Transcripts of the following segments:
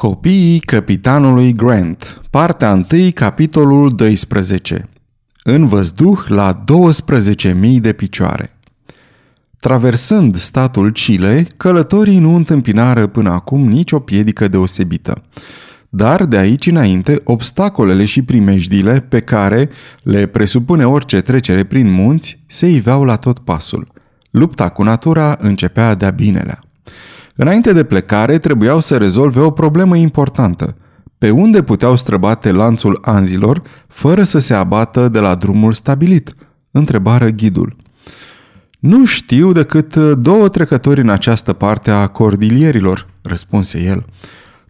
Copiii capitanului Grant, partea 1, capitolul 12. În văzduh la 12.000 de picioare. Traversând statul Chile, călătorii nu întâmpinară până acum nicio piedică deosebită. Dar de aici înainte, obstacolele și primejdile pe care le presupune orice trecere prin munți se iveau la tot pasul. Lupta cu natura începea de-a binelea. Înainte de plecare, trebuiau să rezolve o problemă importantă. Pe unde puteau străbate lanțul anzilor fără să se abată de la drumul stabilit? Întrebară ghidul. Nu știu decât două trecători în această parte a cordilierilor, răspunse el.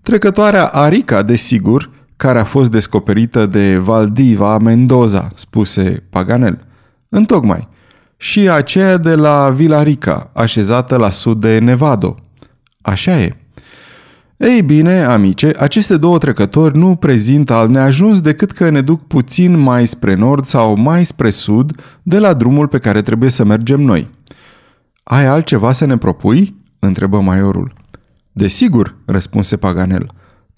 Trecătoarea Arica, desigur, care a fost descoperită de Valdiva Mendoza, spuse Paganel. Întocmai. Și aceea de la Vilarica, așezată la sud de Nevado, Așa e. Ei bine, amice, aceste două trecători nu prezintă al neajuns decât că ne duc puțin mai spre nord sau mai spre sud de la drumul pe care trebuie să mergem noi. Ai altceva să ne propui? întrebă maiorul. Desigur, răspunse Paganel.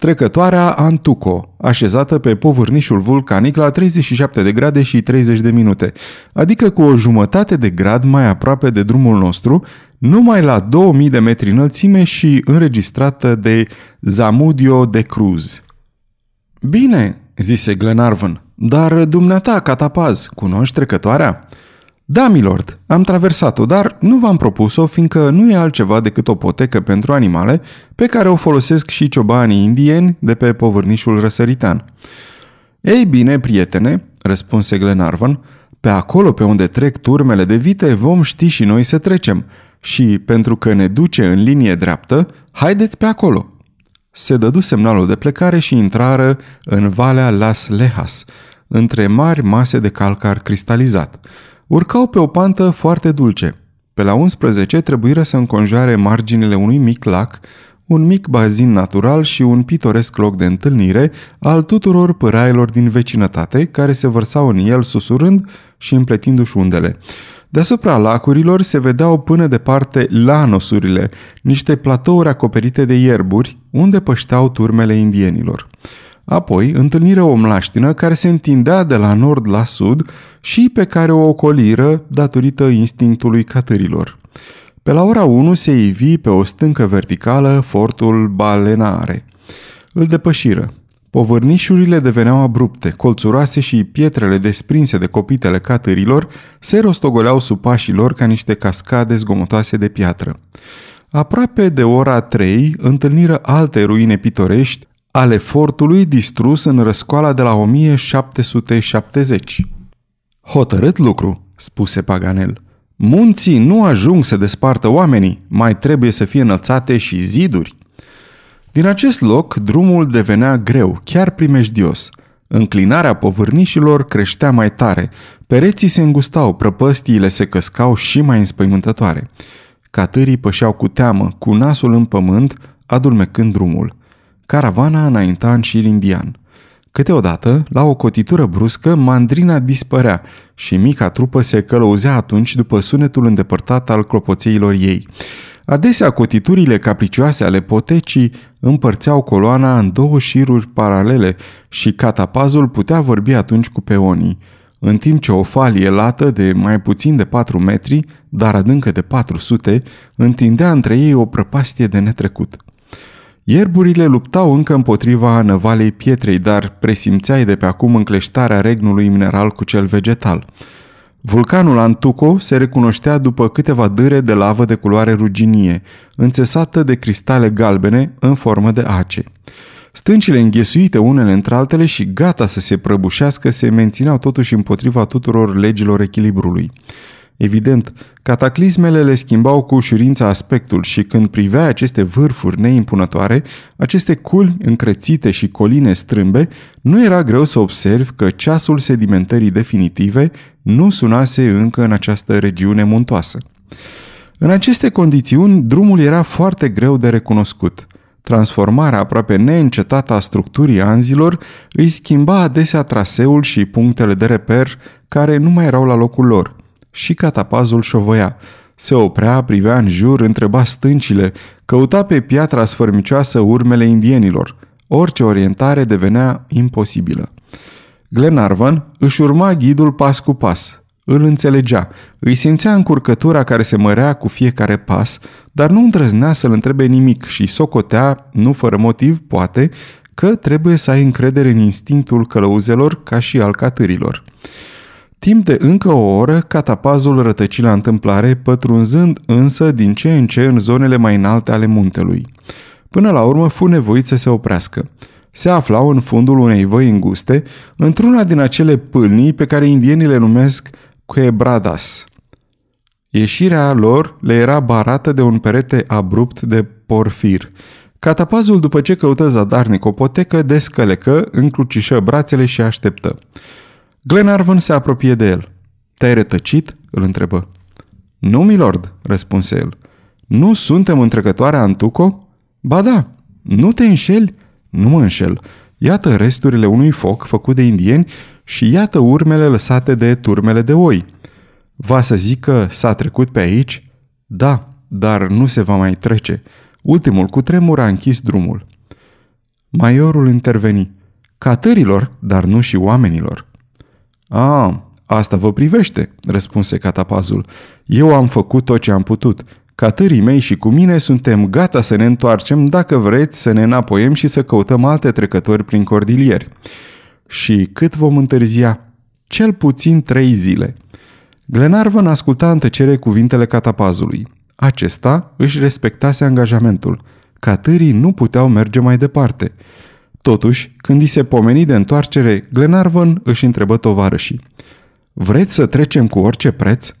Trecătoarea Antuco, așezată pe povârnișul vulcanic la 37 de grade și 30 de minute, adică cu o jumătate de grad mai aproape de drumul nostru numai la 2000 de metri înălțime și înregistrată de Zamudio de Cruz. Bine, zise Glenarvan, dar dumneata, catapaz, cunoști trecătoarea? Da, milord, am traversat-o, dar nu v-am propus-o, fiindcă nu e altceva decât o potecă pentru animale pe care o folosesc și ciobanii indieni de pe povârnișul răsăritan. Ei bine, prietene, răspunse Glenarvan, pe acolo pe unde trec turmele de vite vom ști și noi să trecem – și, pentru că ne duce în linie dreaptă, haideți pe acolo. Se dădu semnalul de plecare și intrară în Valea Las Lejas, între mari mase de calcar cristalizat. Urcau pe o pantă foarte dulce. Pe la 11 trebuiră să înconjoare marginile unui mic lac, un mic bazin natural și un pitoresc loc de întâlnire al tuturor părailor din vecinătate care se vărsau în el susurând și împletindu-și undele. Deasupra lacurilor se vedeau până departe lanosurile, niște platouri acoperite de ierburi, unde pășteau turmele indienilor. Apoi, întâlnire o mlaștină care se întindea de la nord la sud și pe care o ocoliră datorită instinctului catărilor. Pe la ora 1 se ivi pe o stâncă verticală fortul Balenare. Îl depășiră. Povărnișurile deveneau abrupte, colțuroase și pietrele desprinse de copitele catărilor se rostogoleau sub pașii lor ca niște cascade zgomotoase de piatră. Aproape de ora 3 întâlniră alte ruine pitorești ale fortului distrus în răscoala de la 1770. Hotărât lucru, spuse Paganel. Munții nu ajung să despartă oamenii, mai trebuie să fie înălțate și ziduri. Din acest loc, drumul devenea greu, chiar primejdios. Înclinarea povârnișilor creștea mai tare, pereții se îngustau, prăpăstiile se căscau și mai înspăimântătoare. Catârii pășeau cu teamă, cu nasul în pământ, adulmecând drumul. Caravana înainta în șir indian. Câteodată, la o cotitură bruscă, mandrina dispărea și mica trupă se călăuzea atunci după sunetul îndepărtat al clopoțeilor ei. Adesea cotiturile capricioase ale potecii împărțeau coloana în două șiruri paralele și catapazul putea vorbi atunci cu peonii, în timp ce o falie lată de mai puțin de 4 metri, dar adâncă de 400, întindea între ei o prăpastie de netrecut. Ierburile luptau încă împotriva năvalei pietrei, dar presimțeai de pe acum încleștarea regnului mineral cu cel vegetal – Vulcanul Antuco se recunoștea după câteva dâre de lavă de culoare ruginie, înțesată de cristale galbene în formă de ace. Stâncile înghesuite unele între altele și gata să se prăbușească se mențineau totuși împotriva tuturor legilor echilibrului. Evident, cataclismele le schimbau cu ușurință aspectul și când privea aceste vârfuri neimpunătoare, aceste culi încrețite și coline strâmbe, nu era greu să observi că ceasul sedimentării definitive nu sunase încă în această regiune muntoasă. În aceste condiții, drumul era foarte greu de recunoscut. Transformarea aproape neîncetată a structurii anzilor îi schimba adesea traseul și punctele de reper care nu mai erau la locul lor – și catapazul șovăia. Se oprea, privea în jur, întreba stâncile, căuta pe piatra sfărmicioasă urmele indienilor. Orice orientare devenea imposibilă. Glenarvan își urma ghidul pas cu pas. Îl înțelegea, îi simțea încurcătura care se mărea cu fiecare pas, dar nu îndrăznea să-l întrebe nimic și socotea, nu fără motiv, poate, că trebuie să ai încredere în instinctul călăuzelor ca și al catârilor. Timp de încă o oră, catapazul rătăci la întâmplare, pătrunzând însă din ce în ce în zonele mai înalte ale muntelui. Până la urmă fu nevoit să se oprească. Se aflau în fundul unei văi înguste, într-una din acele pâlnii pe care indienii le numesc quebradas. Ieșirea lor le era barată de un perete abrupt de porfir. Catapazul, după ce căută zadarnic o potecă, descălecă, încrucișă brațele și așteptă. Glenarvan se apropie de el. Te-ai rătăcit?" îl întrebă. Nu, milord," răspunse el. Nu suntem în trecătoarea Antuco?" Ba da, nu te înșeli?" Nu mă înșel. Iată resturile unui foc făcut de indieni și iată urmele lăsate de turmele de oi. Va să zic că s-a trecut pe aici? Da, dar nu se va mai trece. Ultimul cu tremur a închis drumul. Maiorul interveni. Catărilor, dar nu și oamenilor. A, asta vă privește, răspunse catapazul. Eu am făcut tot ce am putut. Catării mei și cu mine suntem gata să ne întoarcem dacă vreți să ne înapoiem și să căutăm alte trecători prin cordilieri. Și cât vom întârzia? Cel puțin trei zile. Glenarvan asculta în tăcere cuvintele catapazului. Acesta își respectase angajamentul. Catârii nu puteau merge mai departe. Totuși, când îi se pomeni de întoarcere, Glenarvan își întrebă tovarășii. Vreți să trecem cu orice preț?"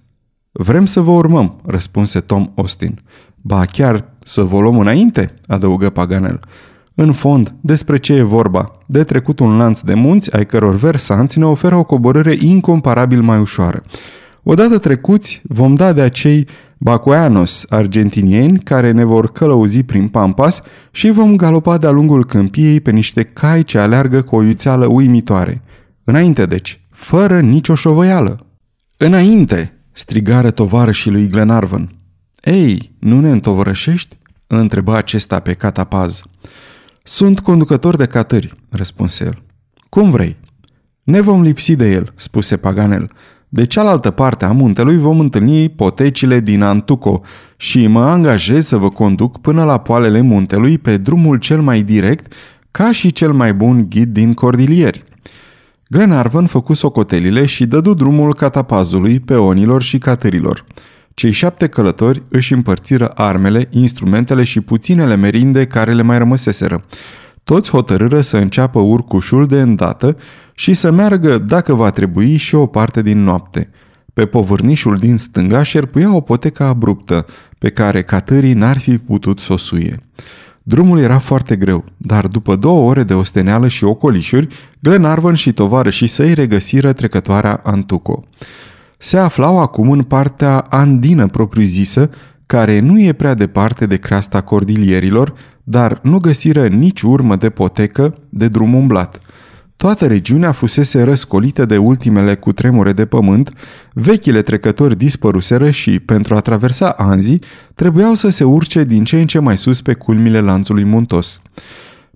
Vrem să vă urmăm, răspunse Tom Austin. Ba chiar să vă luăm înainte, adăugă Paganel. În fond, despre ce e vorba? De trecut un lanț de munți ai căror versanți ne oferă o coborâre incomparabil mai ușoară. Odată trecuți, vom da de acei bacoianos argentinieni care ne vor călăuzi prin Pampas și vom galopa de-a lungul câmpiei pe niște cai ce aleargă cu o iuțeală uimitoare. Înainte deci, fără nicio șovăială. Înainte, strigară tovarășii lui Glenarvan. Ei, nu ne întovărășești?" îl întreba acesta pe catapaz. Sunt conducător de catări, răspunse el. Cum vrei? Ne vom lipsi de el, spuse Paganel. De cealaltă parte a muntelui vom întâlni potecile din Antuco și mă angajez să vă conduc până la poalele muntelui pe drumul cel mai direct ca și cel mai bun ghid din cordilieri. Glenarvan făcu socotelile și dădu drumul catapazului, peonilor și catărilor. Cei șapte călători își împărțiră armele, instrumentele și puținele merinde care le mai rămăseseră. Toți hotărâră să înceapă urcușul de îndată și să meargă, dacă va trebui, și o parte din noapte. Pe povârnișul din stânga șerpuia o potecă abruptă, pe care catării n-ar fi putut sosuie. Drumul era foarte greu, dar după două ore de osteneală și ocolișuri, Glenarvan și tovarășii săi regăsiră trecătoarea Antuco. Se aflau acum în partea andină propriu-zisă, care nu e prea departe de creasta cordilierilor, dar nu găsiră nici urmă de potecă de drum umblat – Toată regiunea fusese răscolită de ultimele cutremure de pământ, vechile trecători dispăruseră și, pentru a traversa Anzi, trebuiau să se urce din ce în ce mai sus pe culmile lanțului muntos.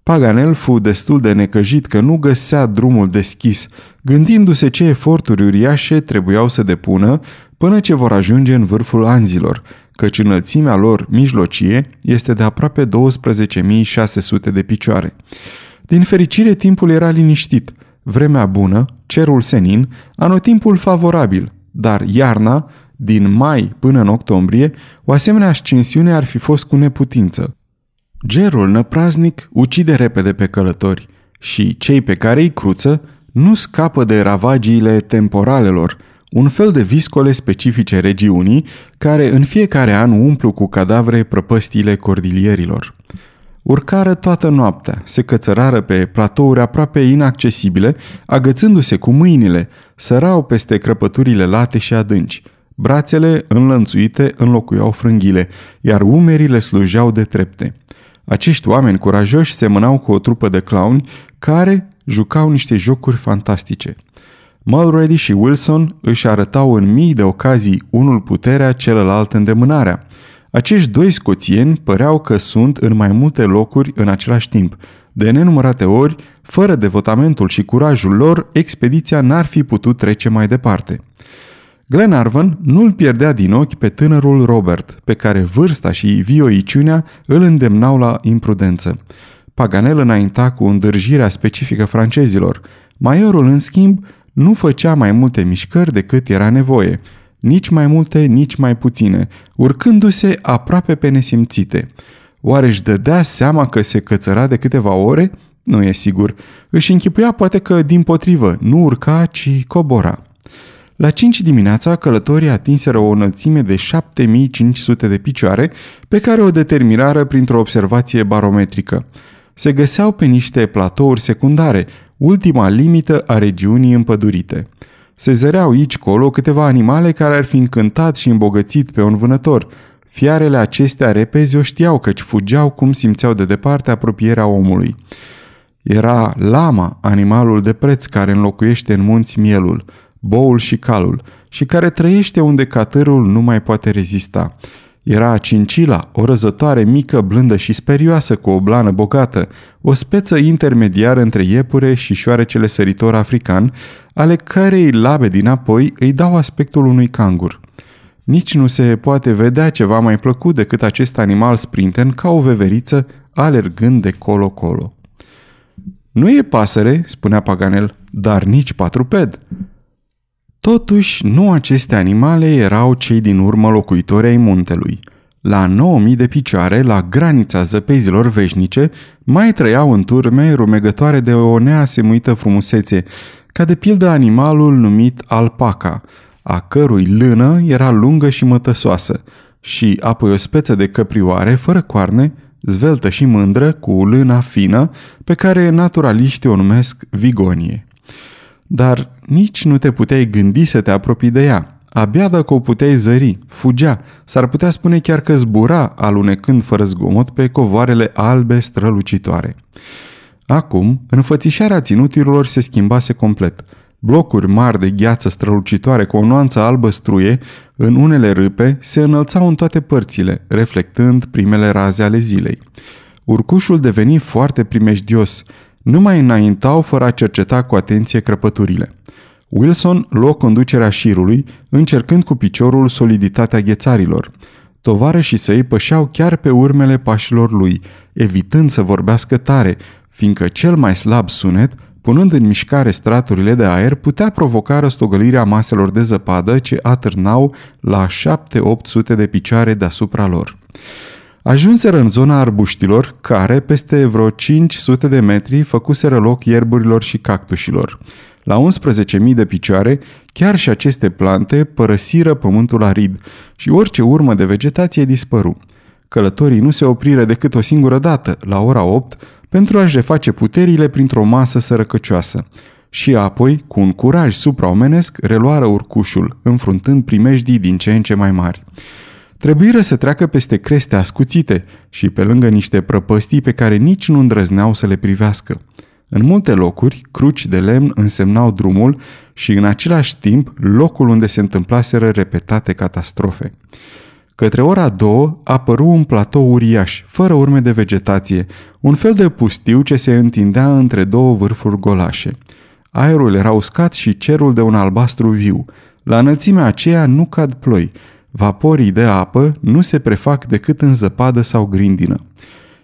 Paganel fu destul de necăjit că nu găsea drumul deschis, gândindu-se ce eforturi uriașe trebuiau să depună până ce vor ajunge în vârful anzilor, căci înălțimea lor mijlocie este de aproape 12.600 de picioare. Din fericire, timpul era liniștit, vremea bună, cerul senin, anotimpul favorabil, dar iarna, din mai până în octombrie, o asemenea ascensiune ar fi fost cu neputință. Gerul năpraznic ucide repede pe călători și cei pe care îi cruță nu scapă de ravagiile temporalelor, un fel de viscole specifice regiunii care în fiecare an umplu cu cadavre prăpăstiile cordilierilor. Urcară toată noaptea, se cățărară pe platouri aproape inaccesibile, agățându-se cu mâinile, sărau peste crăpăturile late și adânci. Brațele înlănțuite înlocuiau frânghile, iar umerile slujeau de trepte. Acești oameni curajoși semănau cu o trupă de clowni care jucau niște jocuri fantastice. Mulready și Wilson își arătau în mii de ocazii unul puterea, celălalt îndemânarea. Acești doi scoțieni păreau că sunt în mai multe locuri în același timp. De nenumărate ori, fără devotamentul și curajul lor, expediția n-ar fi putut trece mai departe. Glenarvan nu-l pierdea din ochi pe tânărul Robert, pe care vârsta și vioiciunea îl îndemnau la imprudență. Paganel înainta cu îndârjirea specifică francezilor. Maiorul, în schimb, nu făcea mai multe mișcări decât era nevoie, nici mai multe, nici mai puține, urcându-se aproape pe nesimțite. Oare își dădea seama că se cățăra de câteva ore? Nu e sigur. Își închipuia poate că, din potrivă, nu urca, ci cobora. La 5 dimineața, călătorii atinseră o înălțime de 7500 de picioare, pe care o determinară printr-o observație barometrică. Se găseau pe niște platouri secundare, ultima limită a regiunii împădurite. Se zăreau aici colo câteva animale care ar fi încântat și îmbogățit pe un vânător. Fiarele acestea repezi o știau căci fugeau cum simțeau de departe apropierea omului. Era lama, animalul de preț care înlocuiește în munți mielul, boul și calul, și care trăiește unde catărul nu mai poate rezista. Era cincila, o răzătoare mică, blândă și sperioasă cu o blană bogată, o speță intermediară între iepure și șoarecele săritor african, ale cărei labe din apoi îi dau aspectul unui cangur. Nici nu se poate vedea ceva mai plăcut decât acest animal sprinten ca o veveriță alergând de colo-colo. Nu e pasăre, spunea Paganel, dar nici patruped. Totuși, nu aceste animale erau cei din urmă locuitori ai muntelui. La 9000 de picioare, la granița zăpezilor veșnice, mai trăiau în turme rumegătoare de o neasemuită frumusețe, ca de pildă animalul numit alpaca, a cărui lână era lungă și mătăsoasă, și apoi o speță de căprioare fără coarne, zveltă și mândră, cu lâna fină, pe care naturaliștii o numesc vigonie. Dar nici nu te puteai gândi să te apropii de ea. Abia dacă o puteai zări, fugea, s-ar putea spune chiar că zbura, alunecând fără zgomot pe covoarele albe strălucitoare. Acum, înfățișarea ținuturilor se schimbase complet. Blocuri mari de gheață strălucitoare cu o nuanță albă struie, în unele râpe, se înălțau în toate părțile, reflectând primele raze ale zilei. Urcușul deveni foarte primejdios, nu mai înaintau fără a cerceta cu atenție crăpăturile. Wilson luă conducerea șirului, încercând cu piciorul soliditatea ghețarilor. Tovarășii săi pășeau chiar pe urmele pașilor lui, evitând să vorbească tare, fiindcă cel mai slab sunet, punând în mișcare straturile de aer, putea provoca răstogălirea maselor de zăpadă ce atârnau la 7-800 de picioare deasupra lor. Ajunseră în zona arbuștilor, care, peste vreo 500 de metri, făcuseră loc ierburilor și cactușilor. La 11.000 de picioare, chiar și aceste plante părăsiră pământul arid și orice urmă de vegetație dispăru. Călătorii nu se opriră decât o singură dată, la ora 8, pentru a-și reface puterile printr-o masă sărăcăcioasă. Și apoi, cu un curaj supraomenesc, reluară urcușul, înfruntând primejdii din ce în ce mai mari. Trebuiră să treacă peste creste ascuțite și pe lângă niște prăpăstii pe care nici nu îndrăzneau să le privească. În multe locuri, cruci de lemn însemnau drumul și în același timp locul unde se întâmplaseră repetate catastrofe. Către ora două apăru un platou uriaș, fără urme de vegetație, un fel de pustiu ce se întindea între două vârfuri golașe. Aerul era uscat și cerul de un albastru viu. La înălțimea aceea nu cad ploi, Vaporii de apă nu se prefac decât în zăpadă sau grindină.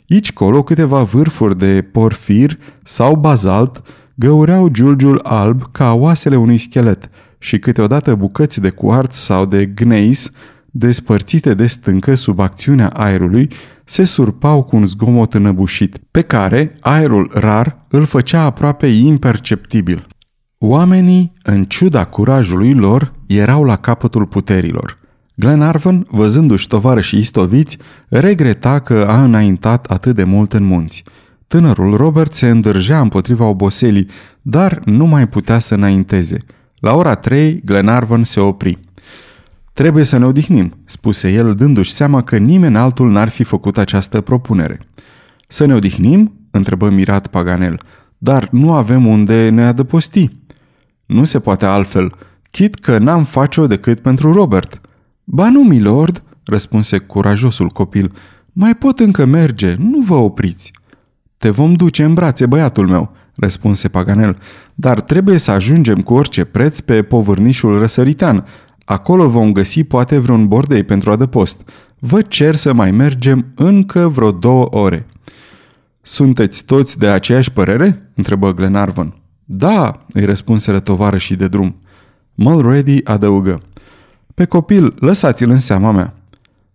Aici colo câteva vârfuri de porfir sau bazalt găureau giulgiul alb ca oasele unui schelet și câteodată bucăți de cuarț sau de gneis, despărțite de stâncă sub acțiunea aerului, se surpau cu un zgomot înăbușit, pe care aerul rar îl făcea aproape imperceptibil. Oamenii, în ciuda curajului lor, erau la capătul puterilor – Glenarvan, văzându-și tovarășii istoviți, regreta că a înaintat atât de mult în munți. Tânărul Robert se îndârgea împotriva oboselii, dar nu mai putea să înainteze. La ora trei, Glenarvan se opri. Trebuie să ne odihnim, spuse el, dându-și seama că nimeni altul n-ar fi făcut această propunere. Să ne odihnim? întrebă mirat Paganel. Dar nu avem unde ne adăposti. Nu se poate altfel, chit că n-am face-o decât pentru Robert. Ba nu, milord, răspunse curajosul copil, mai pot încă merge, nu vă opriți. Te vom duce în brațe, băiatul meu, răspunse Paganel, dar trebuie să ajungem cu orice preț pe povârnișul răsăritean. Acolo vom găsi poate vreun bordei pentru adăpost. Vă cer să mai mergem încă vreo două ore. Sunteți toți de aceeași părere?" întrebă Glenarvan. Da, îi răspunseră tovarășii de drum. Mulready adăugă. Pe copil, lăsați-l în seama mea.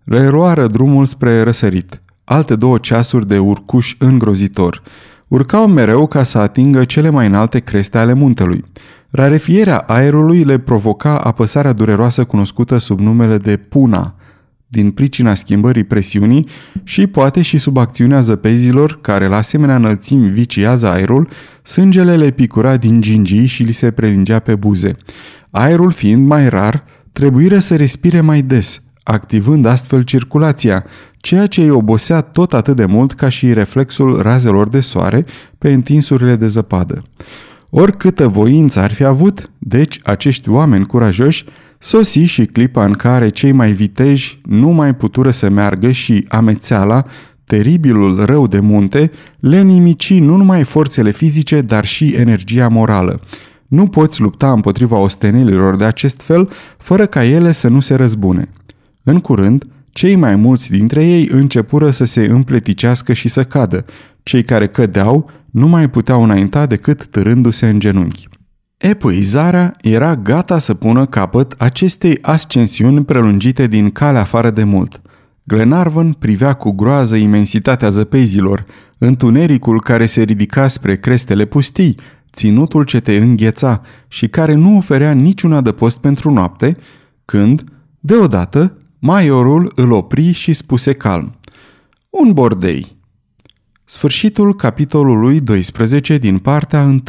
Le roară drumul spre răsărit. Alte două ceasuri de urcuș îngrozitor. Urcau mereu ca să atingă cele mai înalte creste ale muntelui. Rarefierea aerului le provoca apăsarea dureroasă cunoscută sub numele de puna, din pricina schimbării presiunii și poate și sub acțiunea zăpezilor care la asemenea înălțimi viciază aerul, sângele le picura din gingii și li se prelingea pe buze. Aerul fiind mai rar, trebuire să respire mai des, activând astfel circulația, ceea ce îi obosea tot atât de mult ca și reflexul razelor de soare pe întinsurile de zăpadă. Oricâtă voință ar fi avut, deci acești oameni curajoși, sosi și clipa în care cei mai viteji nu mai putură să meargă și amețeala, teribilul rău de munte, le nimici nu numai forțele fizice, dar și energia morală. Nu poți lupta împotriva ostenelilor de acest fel fără ca ele să nu se răzbune. În curând, cei mai mulți dintre ei începură să se împleticească și să cadă. Cei care cădeau nu mai puteau înainta decât târându-se în genunchi. Epuizarea era gata să pună capăt acestei ascensiuni prelungite din calea afară de mult. Glenarvan privea cu groază imensitatea zăpezilor, întunericul care se ridica spre crestele pustii, ținutul ce te îngheța și care nu oferea niciun adăpost pentru noapte, când, deodată, Maiorul îl opri și spuse calm. Un bordei. Sfârșitul capitolului 12 din partea 1